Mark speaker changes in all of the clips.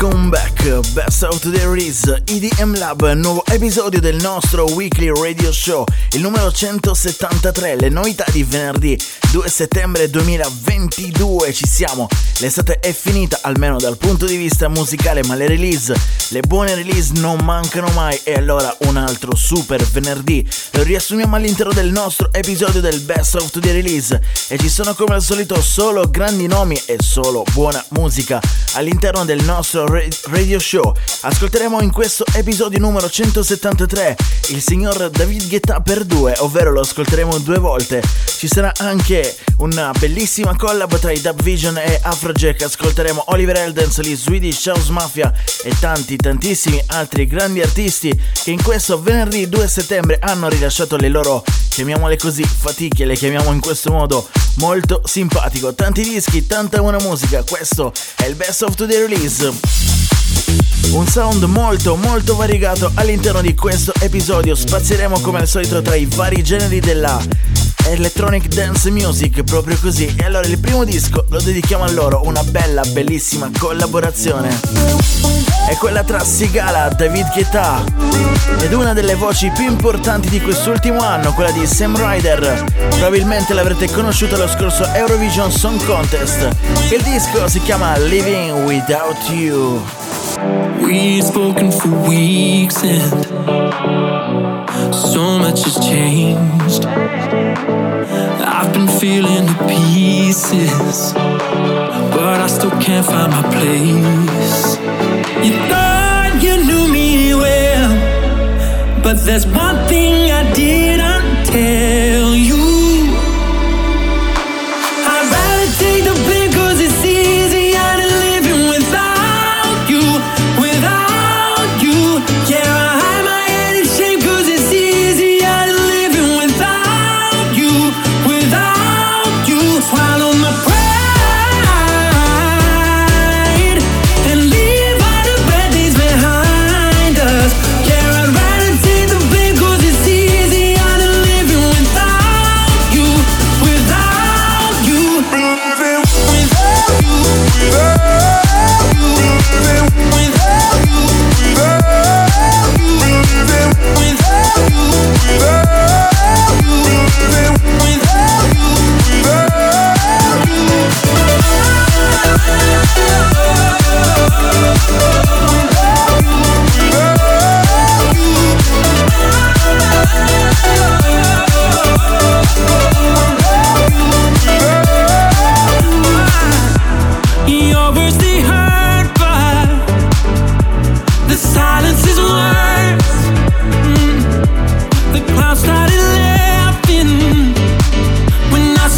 Speaker 1: comeback. Back. Best of the Release EDM Lab, nuovo episodio del nostro weekly radio show, il numero 173, le novità di venerdì 2 settembre 2022. Ci siamo, l'estate è finita, almeno dal punto di vista musicale, ma le release, le buone release non mancano mai. E allora un altro super venerdì. Lo riassumiamo all'interno del nostro episodio del Best of the Release. E ci sono come al solito solo grandi nomi e solo buona musica all'interno del nostro ra- radio show. Ascolteremo in questo episodio numero 173 il signor David Guetta per due, ovvero lo ascolteremo due volte. Ci sarà anche una bellissima collab tra i Dub Vision e Afrojack. Ascolteremo Oliver Eldens, gli Swedish House Mafia e tanti tantissimi altri grandi artisti che in questo venerdì 2 settembre hanno rilasciato le loro, chiamiamole così, fatiche, le chiamiamo in questo modo molto simpatico. Tanti dischi, tanta buona musica, questo è il Best of Today Release. Un sound molto molto variegato all'interno di questo episodio. Spazieremo come al solito tra i vari generi della electronic dance music proprio così. E allora il primo disco lo dedichiamo a loro una bella bellissima collaborazione. È quella tra Sigala, David Guetta ed una delle voci più importanti di quest'ultimo anno quella di Sam Ryder. Probabilmente l'avrete conosciuta lo scorso Eurovision Song Contest. Il disco si chiama Living Without You
Speaker 2: We've spoken for weeks and so much has changed. I've been feeling the pieces, but I still can't find my place. You thought you knew me well, but there's one thing I didn't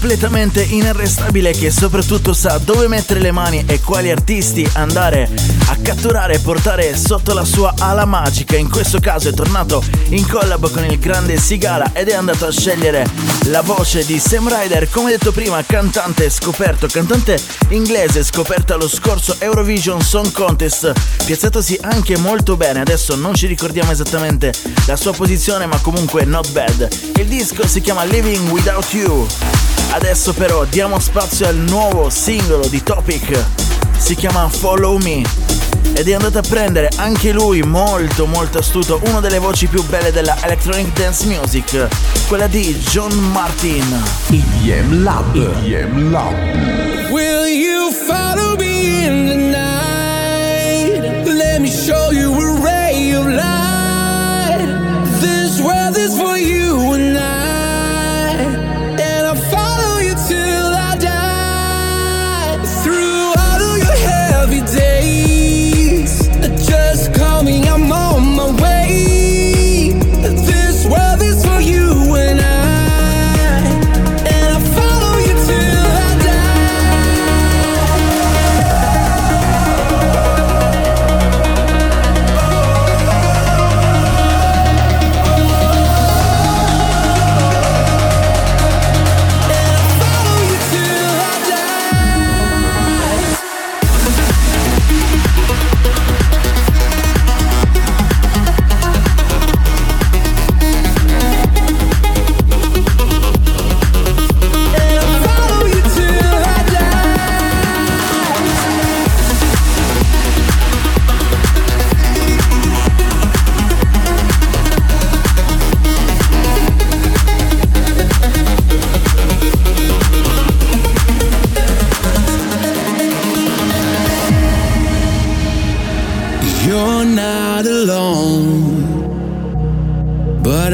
Speaker 1: completamente inarrestabile che soprattutto sa dove mettere le mani e quali artisti andare a catturare e portare sotto la sua ala magica. In questo caso è tornato in collab con il grande Sigala ed è andato a scegliere la voce di Sam Ryder, come detto prima, cantante scoperto, cantante inglese scoperta lo scorso Eurovision Song Contest, piazzatosi anche molto bene. Adesso non ci ricordiamo esattamente la sua posizione, ma comunque not bad. Il disco si chiama Living Without You. Adesso però diamo spazio al nuovo singolo di Topic. Si chiama Follow Me ed è andato a prendere anche lui molto molto astuto una delle voci più belle della electronic dance music, quella di John Martin.
Speaker 3: EDM Lab. EDM Lab.
Speaker 2: Will you follow me in the night? Let me show you a ray of light. This world is for you and I.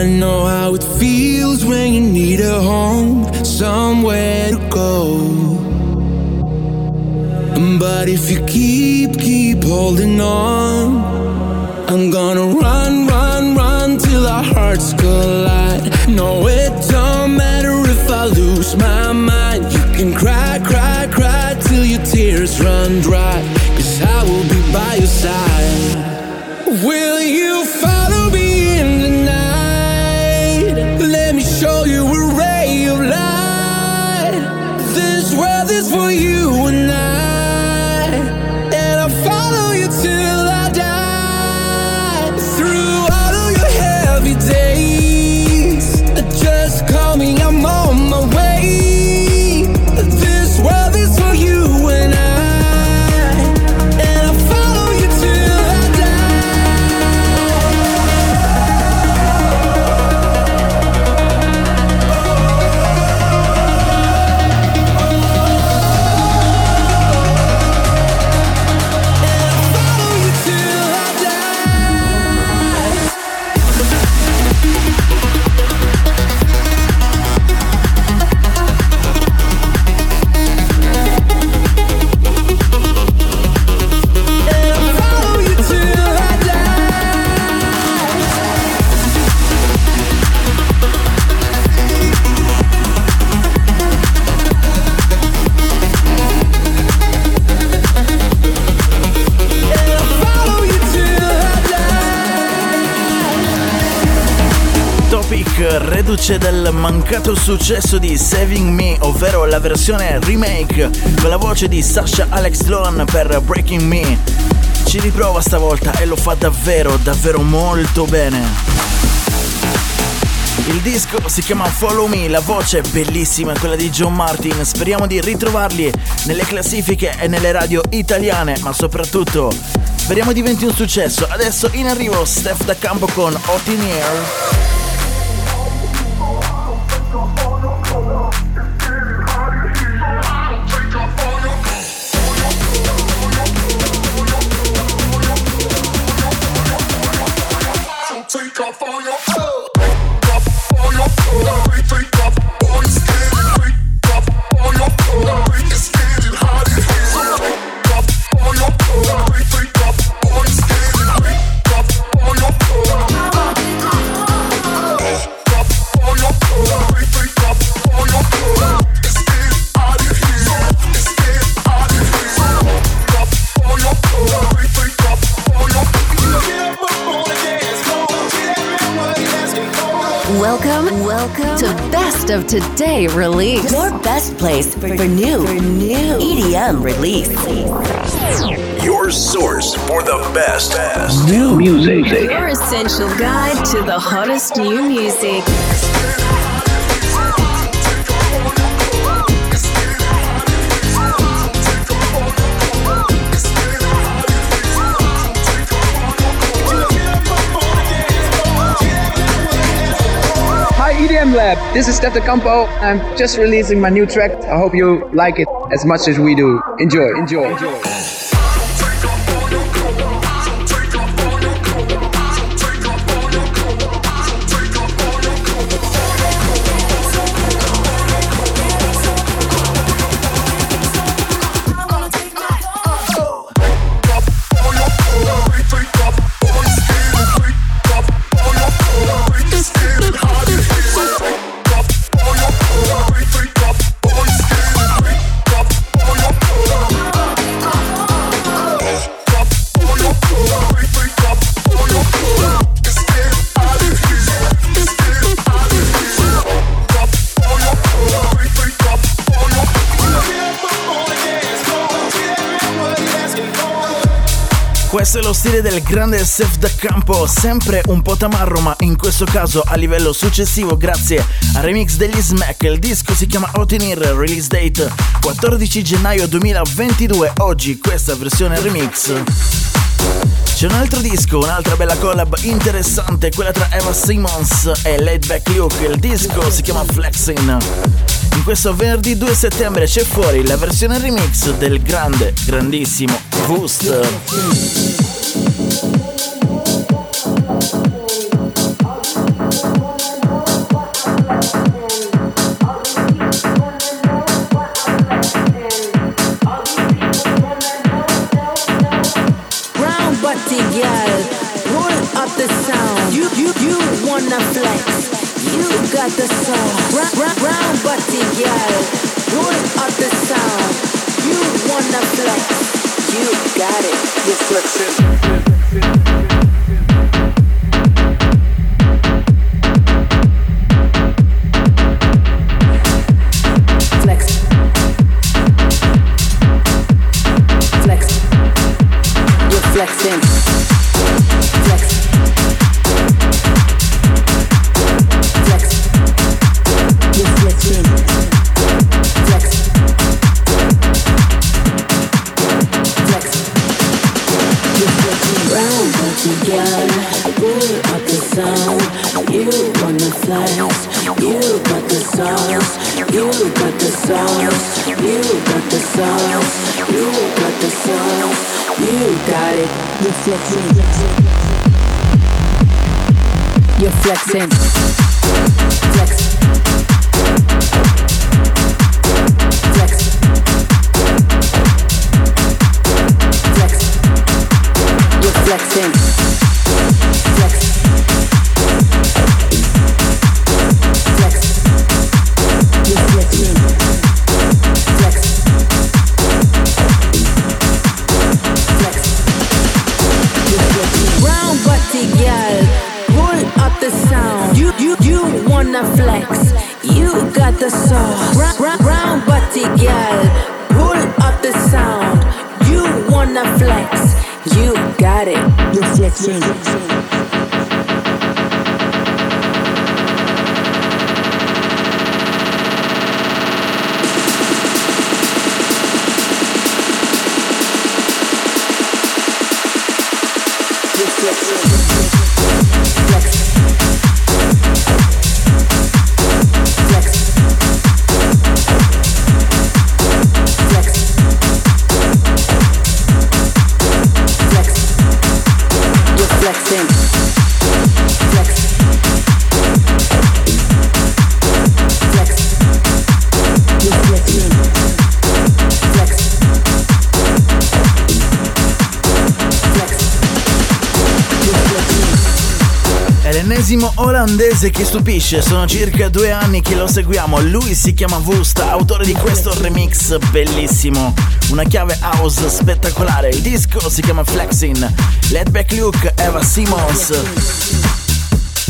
Speaker 2: I know how it feels when you need a home, somewhere to go. But if you keep, keep holding on, I'm gonna run, run, run till our hearts collide. No, it don't matter if I lose my mind. You can cry, cry, cry till your tears run dry. Cause I will be by your side. Will
Speaker 1: Reduce del mancato successo di Saving Me, ovvero la versione remake con la voce di Sasha Alex Lohan per Breaking Me. Ci riprova stavolta e lo fa davvero, davvero molto bene. Il disco si chiama Follow Me, la voce è bellissima, è quella di John Martin. Speriamo di ritrovarli nelle classifiche e nelle radio italiane, ma soprattutto speriamo diventi un successo. Adesso in arrivo Steph da campo con Hot
Speaker 4: Today release.
Speaker 5: Your best place for, for new, for new EDM release.
Speaker 6: Your source for the best, best new music.
Speaker 4: Your essential guide to the hottest new music.
Speaker 7: EDM Lab, this is Steph Campo. I'm just releasing my new track. I hope you like it as much as we do. Enjoy, enjoy, enjoy.
Speaker 1: Stile del grande Sef da Campo, sempre un po' tamarro ma in questo caso a livello successivo grazie al remix degli Smack. Il disco si chiama Otinir, release date 14 gennaio 2022, oggi questa versione remix. C'è un altro disco, un'altra bella collab interessante, quella tra Eva Simmons e Laid Luke. Il disco si chiama Flexin'. In questo venerdì 2 settembre c'è fuori la versione remix del grande, grandissimo Boost.
Speaker 8: Got it. You're
Speaker 1: olandese che stupisce, sono circa due anni che lo seguiamo, lui si chiama Vusta, autore di questo remix bellissimo, una chiave house spettacolare, il disco si chiama Flexin, Let Back Luke, Eva Simmons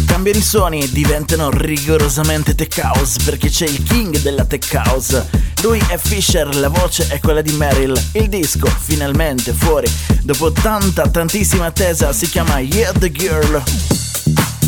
Speaker 9: cambiano i suoni e diventano rigorosamente tech house perché c'è il king della tech house. Lui è Fisher, la voce è quella di Meryl. Il disco, finalmente fuori, dopo tanta, tantissima attesa, si chiama Yeah the Girl.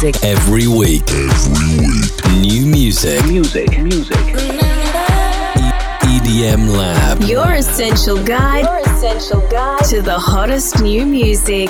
Speaker 10: music
Speaker 11: every week.
Speaker 12: Every week.
Speaker 11: New music.
Speaker 10: Music. Music.
Speaker 11: EDM Lab.
Speaker 13: Your essential guide. Your essential guide to the hottest new music.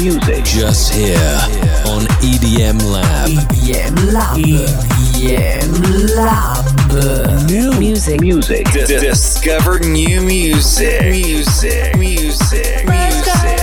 Speaker 11: Music, just here on EDM Lab.
Speaker 14: EDM Lab. EDM Lab.
Speaker 4: New music,
Speaker 14: music.
Speaker 6: D- discover new music, music, music, music, music.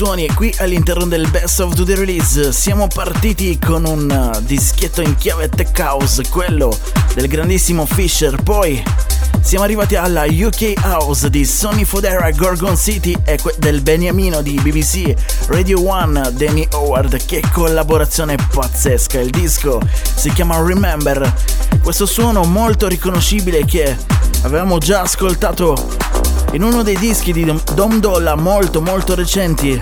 Speaker 1: Suoni e qui all'interno del Best of the Release. Siamo partiti con un uh, dischietto in chiave tech house, quello del grandissimo Fisher, poi siamo arrivati alla UK House di Sonny Fodera Gorgon City e del Beniamino di BBC Radio One Danny Howard, che collaborazione pazzesca, il disco si chiama Remember, questo suono molto riconoscibile che avevamo già ascoltato in uno dei dischi di Dom Dolla molto molto recenti,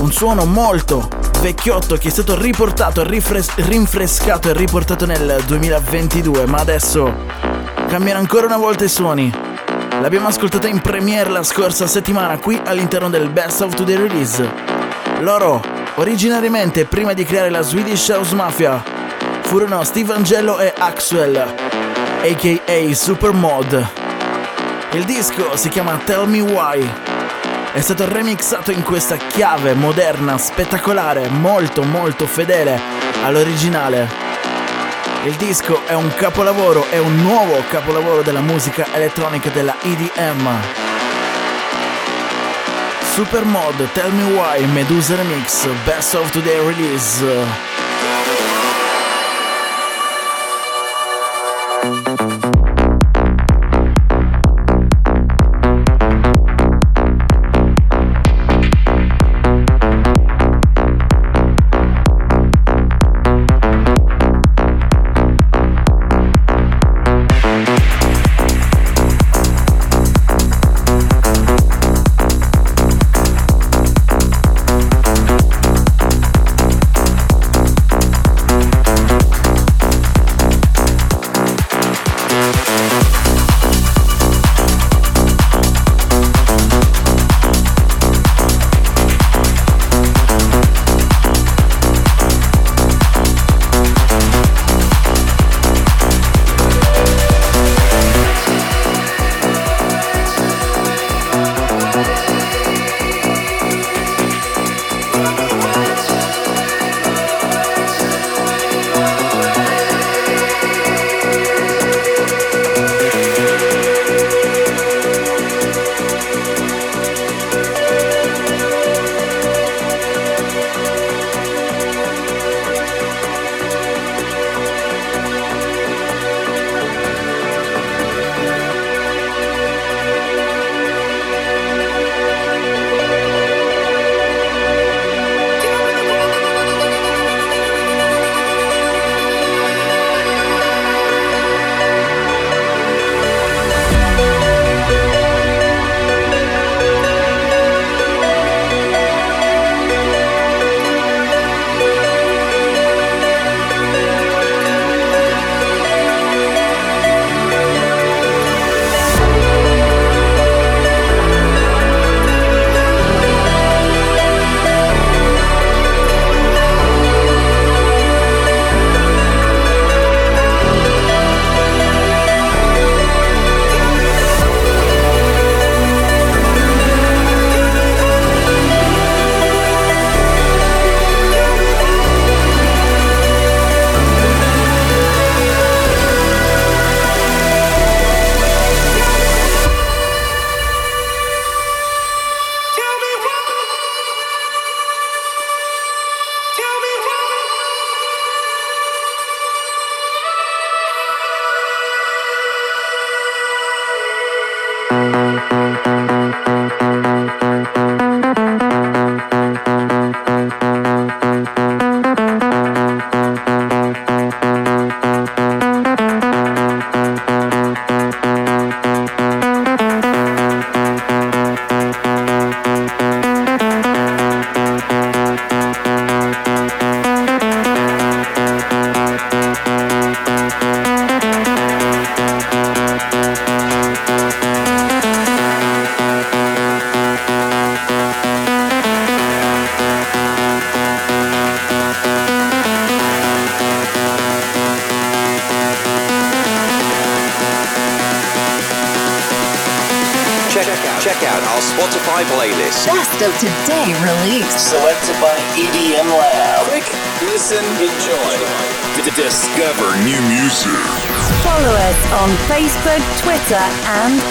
Speaker 1: un suono molto vecchiotto che è stato riportato, rifres- rinfrescato e riportato nel 2022, ma adesso cambiano ancora una volta i suoni. L'abbiamo ascoltata in premiere la scorsa settimana qui all'interno del Best of Today Release. Loro, originariamente prima di creare la Swedish House Mafia, furono Steve Angelo e Axwell, aka Supermod. Il disco si chiama Tell Me Why. È stato remixato in questa chiave moderna, spettacolare, molto molto fedele all'originale. Il disco è un capolavoro, è un nuovo capolavoro della musica elettronica della EDM. Supermod, Tell Me Why, Medusa Remix, Best of Today Release.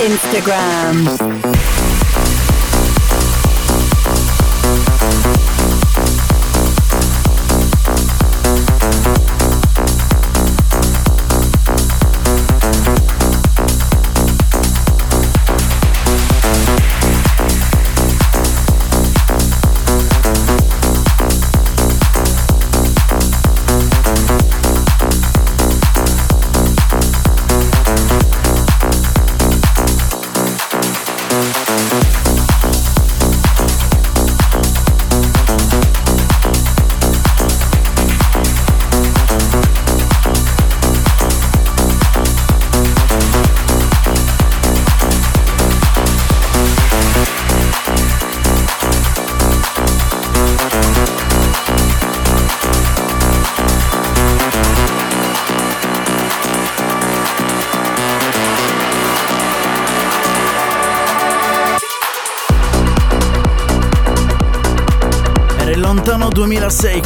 Speaker 5: Instagram.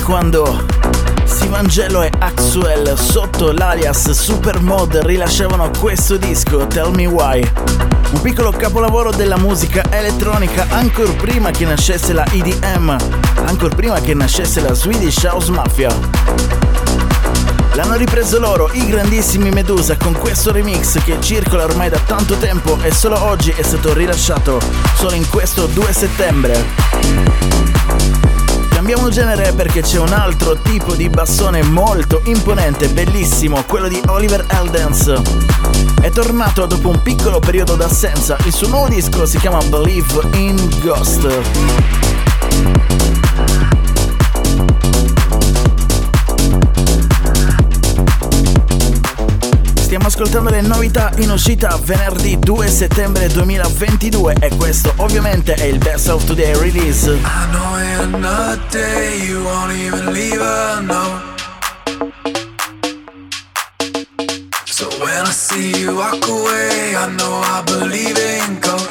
Speaker 1: Quando Sivangelo e Axwell sotto l'alias Supermod rilasciavano questo disco Tell Me Why. Un piccolo capolavoro della musica elettronica ancora prima che nascesse la EDM, ancora prima che nascesse la Swedish House Mafia. L'hanno ripreso loro, i grandissimi Medusa, con questo remix che circola ormai da tanto tempo e solo oggi è stato rilasciato, solo in questo 2 settembre. Cambiamo genere perché c'è un altro tipo di bassone molto imponente, bellissimo, quello di Oliver Eldens. È tornato dopo un piccolo periodo d'assenza, il suo nuovo disco si chiama Believe in Ghost. Ascoltando le novità in uscita venerdì 2 settembre 2022 e questo ovviamente è il Best of Today release.
Speaker 2: I know in another day you won't even leave a note. So when I see you walk away, I know I believe in ghosts.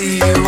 Speaker 2: See you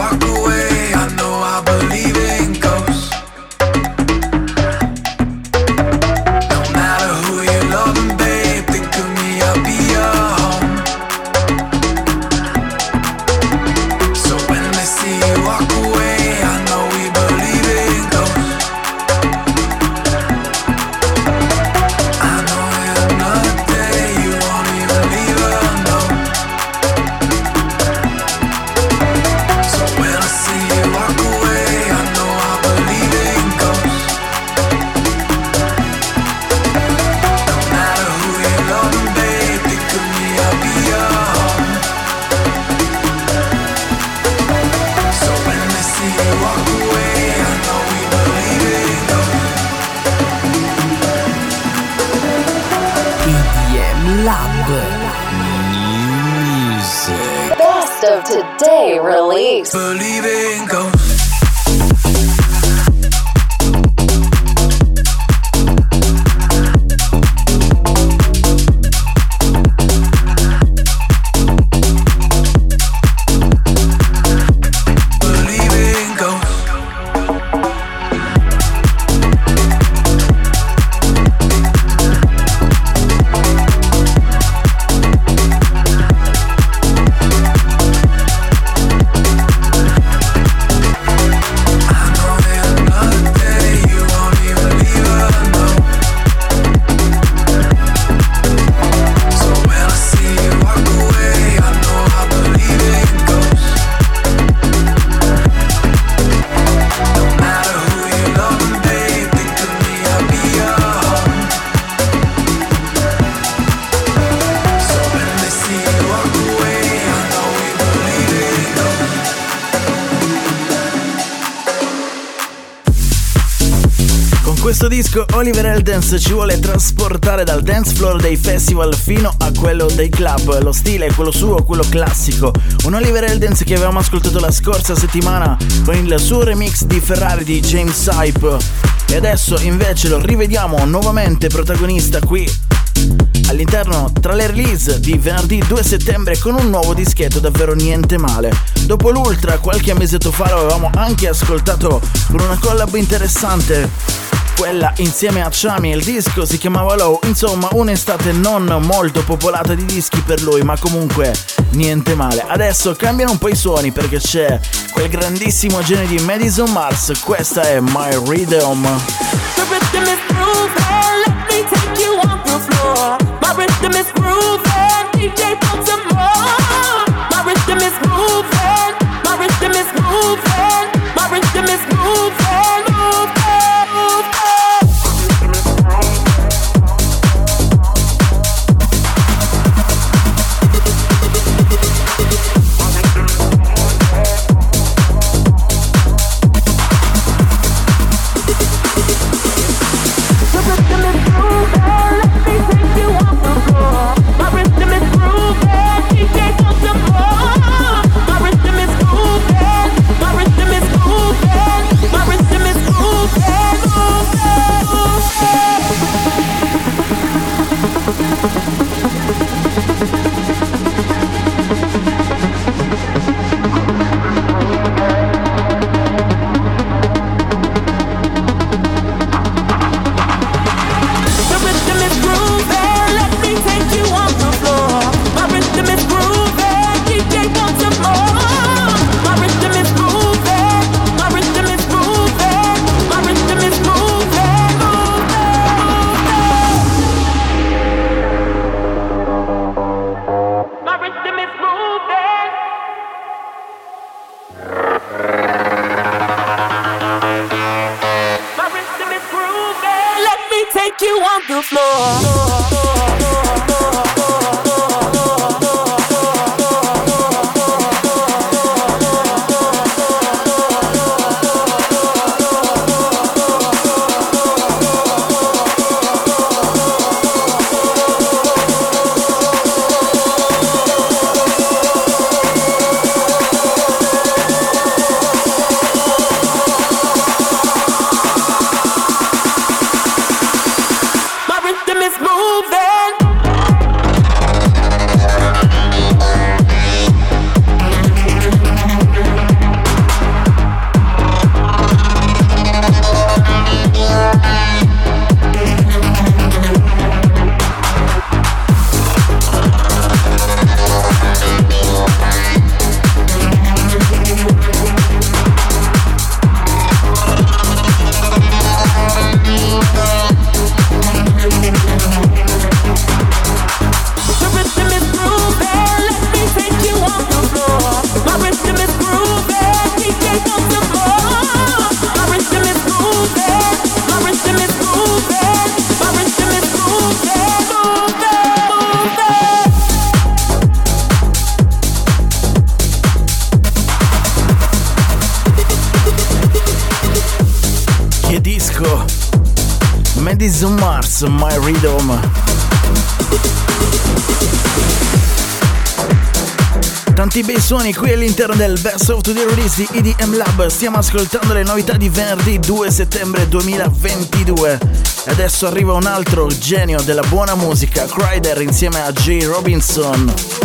Speaker 15: disco Oliver Eldens ci vuole trasportare dal dance floor dei festival fino a quello dei club. Lo stile è quello suo, quello classico. Un Oliver Eldens che avevamo ascoltato la scorsa settimana con il suo remix di Ferrari di James Hype. E adesso invece lo rivediamo nuovamente protagonista qui all'interno tra le release di venerdì 2 settembre con un nuovo dischetto davvero niente male. Dopo l'Ultra qualche mesetto fa lo avevamo anche ascoltato con una collab interessante quella insieme a Chami il disco si chiamava Low, insomma un'estate non molto popolata di dischi per lui, ma comunque niente male. Adesso cambiano un po' i suoni perché c'è quel grandissimo genio di Madison Mars, questa è My Rhythm. The rhythm is grooving, My Rhythm.
Speaker 6: Tanti bei suoni qui all'interno del Best of Today Release di EDM Lab. Stiamo ascoltando le novità di venerdì 2 settembre 2022. E adesso arriva un altro genio della buona musica, Crider insieme a Jay Robinson.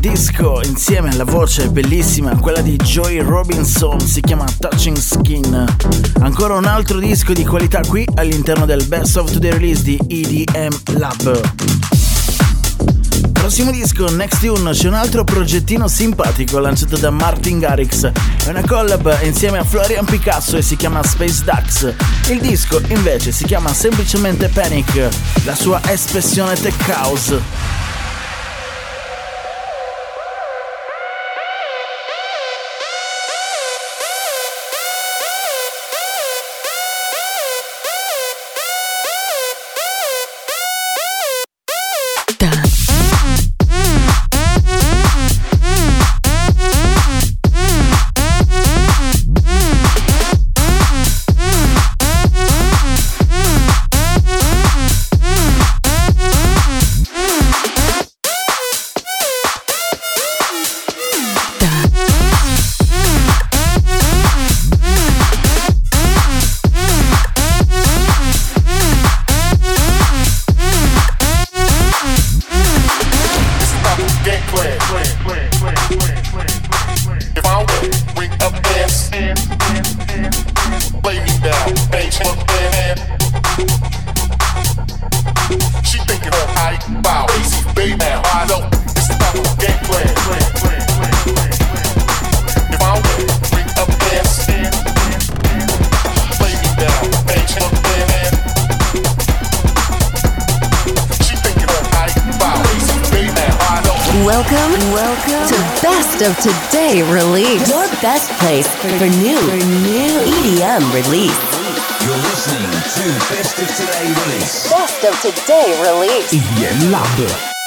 Speaker 6: Disco insieme alla voce bellissima, quella di Joy Robinson, si chiama Touching Skin. Ancora un altro disco di qualità qui all'interno del Best of the Release di EDM Lab. Prossimo disco, Next Tune, c'è un altro progettino simpatico lanciato da Martin Garrix. È una collab insieme a Florian Picasso e si chiama Space Ducks. Il disco invece si chiama semplicemente Panic, la sua espressione tech house.
Speaker 5: new EDM release.
Speaker 11: You're listening to Best of Today Release.
Speaker 4: Best of Today Release.
Speaker 3: EDM Lab.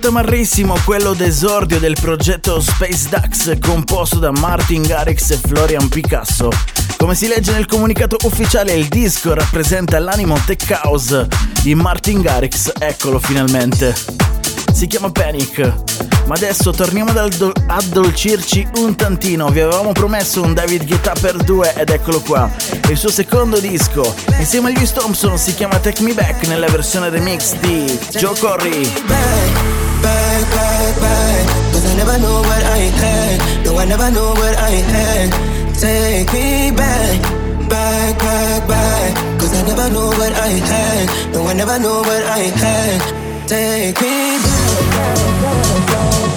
Speaker 1: tamarrissimo quello d'esordio del progetto Space Ducks composto da Martin Garrix e Florian Picasso. Come si legge nel comunicato ufficiale il disco rappresenta l'animo tech house di Martin Garrix, eccolo finalmente. Si chiama Panic. Ma adesso torniamo ad do- addolcirci un tantino. Vi avevamo promesso un David Guetta per due ed eccolo qua. Il suo secondo disco insieme agli Thompson si chiama Take Me Back nella versione remix di Joe Corry.
Speaker 16: get back. Cause I never know what I had. No, I never know what I had. Take me back, back, back, back. Cause I never know what I had. No, I never know what I had. Take me back. back, back, back.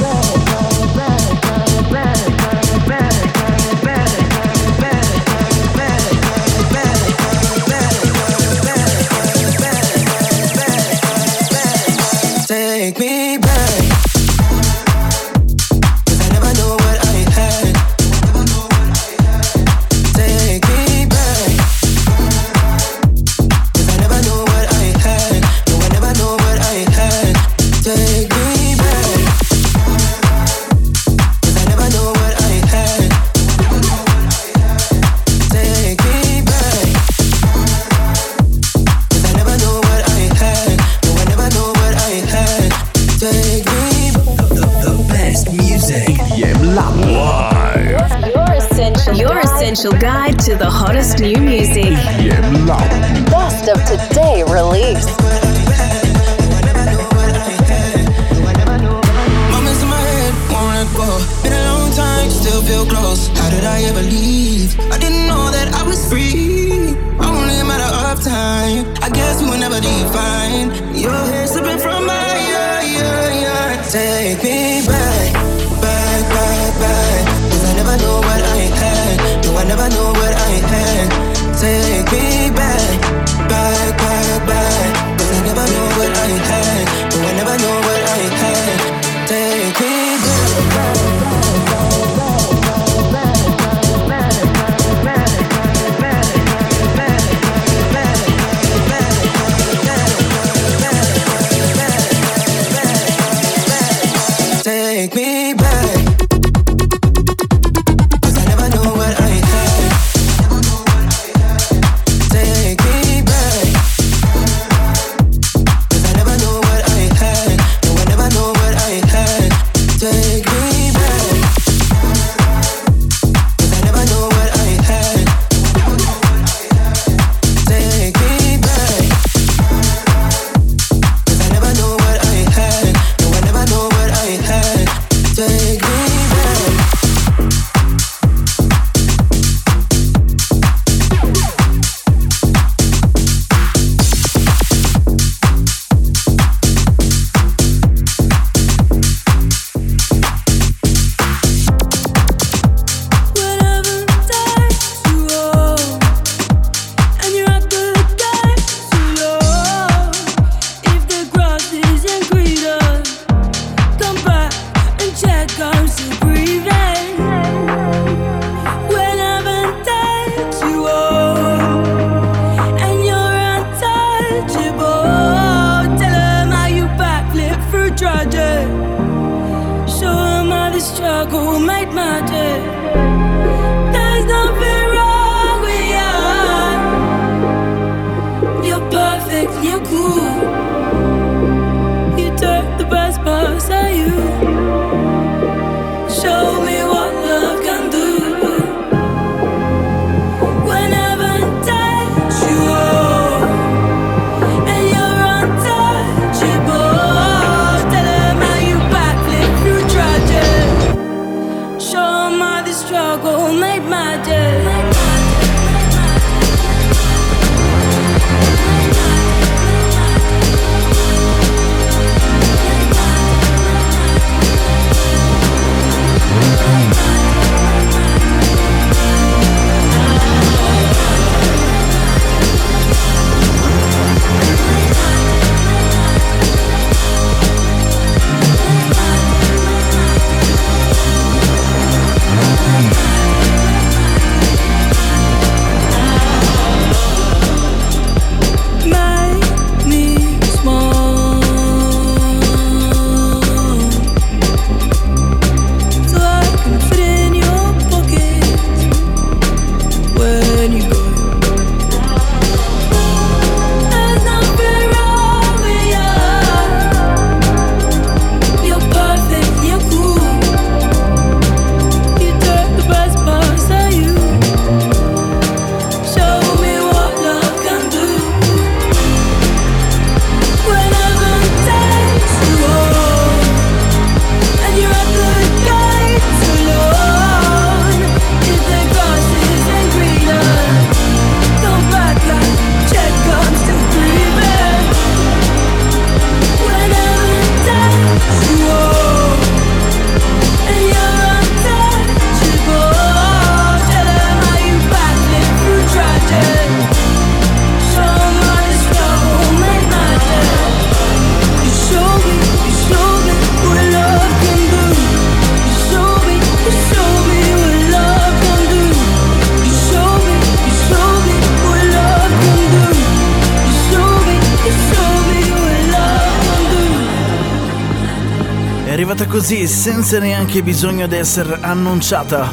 Speaker 1: Senza neanche bisogno di essere annunciata.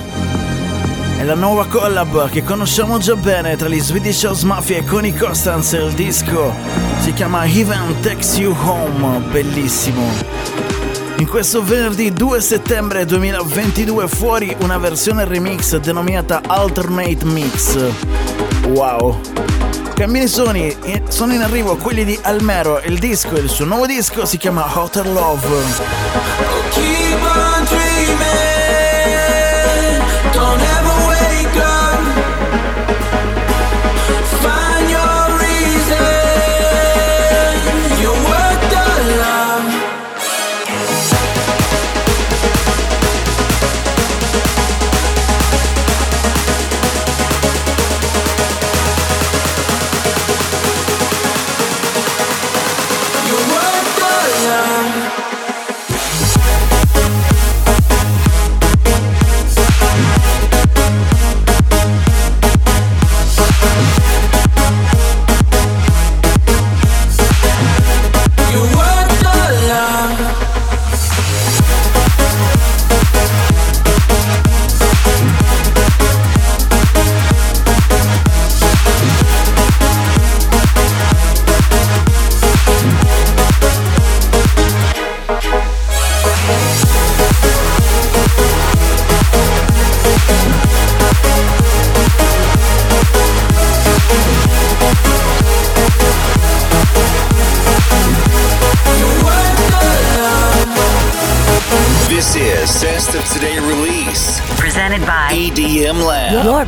Speaker 1: È la nuova collab che conosciamo già bene tra gli Swedish House Mafia e Connie Costanze. Il disco si chiama Heaven Takes You Home, bellissimo. In questo venerdì 2 settembre 2022 fuori una versione remix denominata Alternate Mix. Wow! Cambini suoni, sono in arrivo quelli di Almero, il disco, il suo nuovo disco si chiama Hotter Love.
Speaker 2: Keep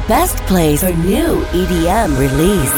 Speaker 6: best
Speaker 5: place for new EDM release.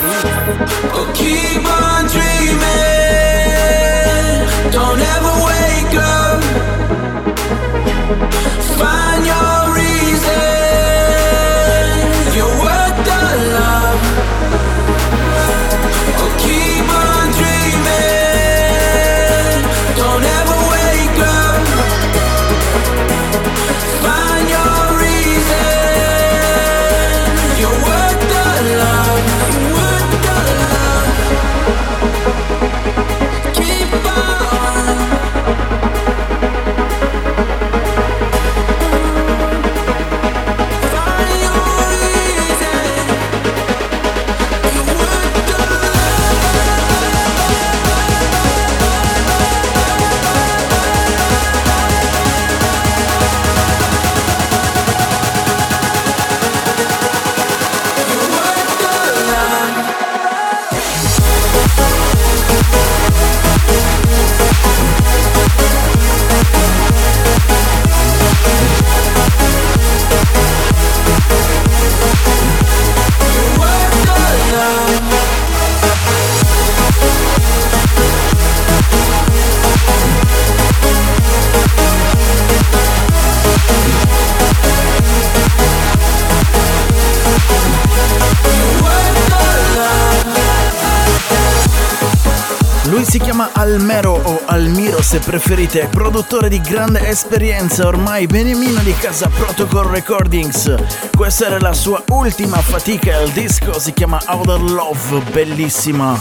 Speaker 1: Preferite, produttore di grande esperienza, ormai beniamino di casa Protocol Recordings. Questa era la sua ultima fatica, il disco si chiama Outer Love, bellissima.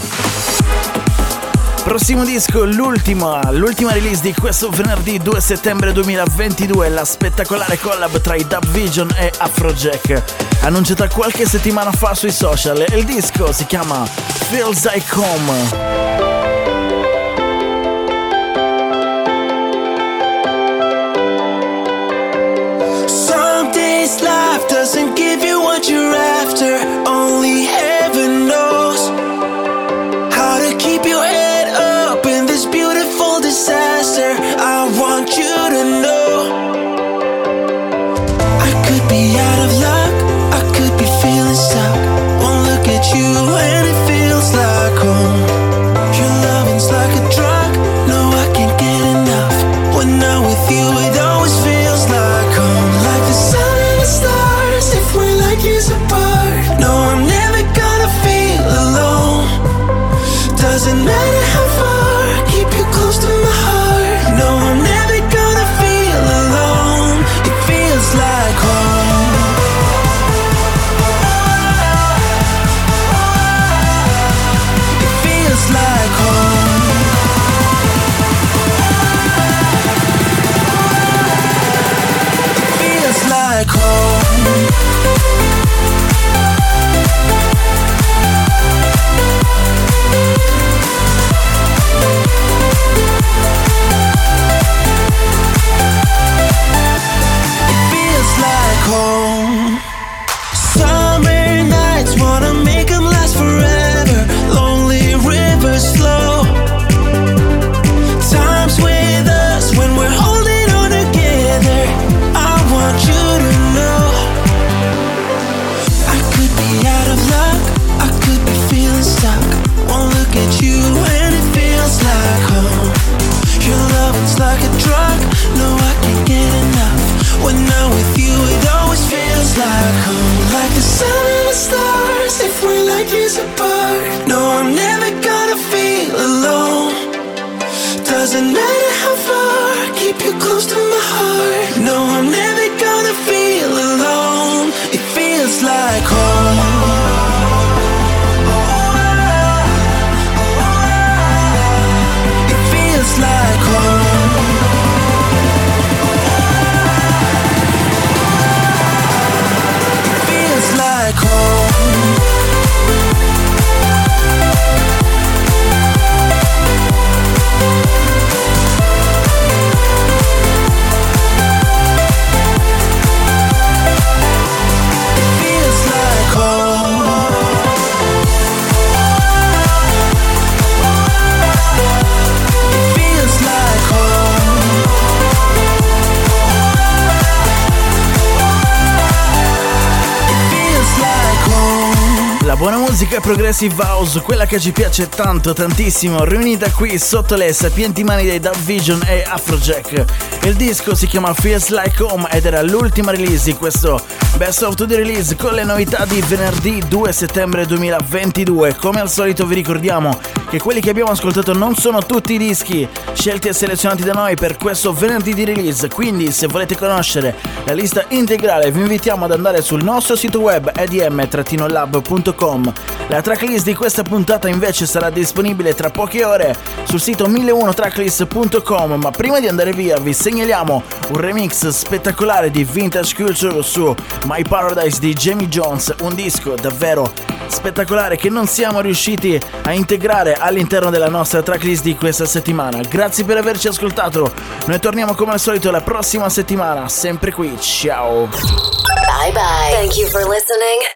Speaker 1: Prossimo disco, l'ultima, l'ultima release di questo venerdì 2 settembre 2022, la spettacolare collab tra i Dub Vision e Afrojack, annunciata qualche settimana fa sui social. Il disco si chiama Feels Like Home.
Speaker 2: Only
Speaker 1: Progressive House, quella che ci piace tanto, tantissimo, riunita qui sotto le sapienti mani dei Dub Vision e Afrojack. Il disco si chiama Feels Like Home ed era l'ultima release di questo Best of the Release con le novità di venerdì 2 settembre 2022. Come al solito vi ricordiamo che quelli che abbiamo ascoltato non sono tutti i dischi scelti e selezionati da noi per questo venerdì di release, quindi se volete conoscere la lista integrale vi invitiamo ad andare sul nostro sito web edm-lab.com. La tracklist di questa puntata invece sarà disponibile tra poche ore sul sito 1001tracklist.com, ma prima di andare via vi segnaliamo un remix spettacolare di Vintage Culture su My Paradise di Jamie Jones, un disco davvero spettacolare che non siamo riusciti a integrare all'interno della nostra tracklist di questa settimana. Grazie per averci ascoltato. Noi torniamo come al solito la prossima settimana, sempre qui. Ciao.
Speaker 5: Bye bye.
Speaker 4: Thank you for listening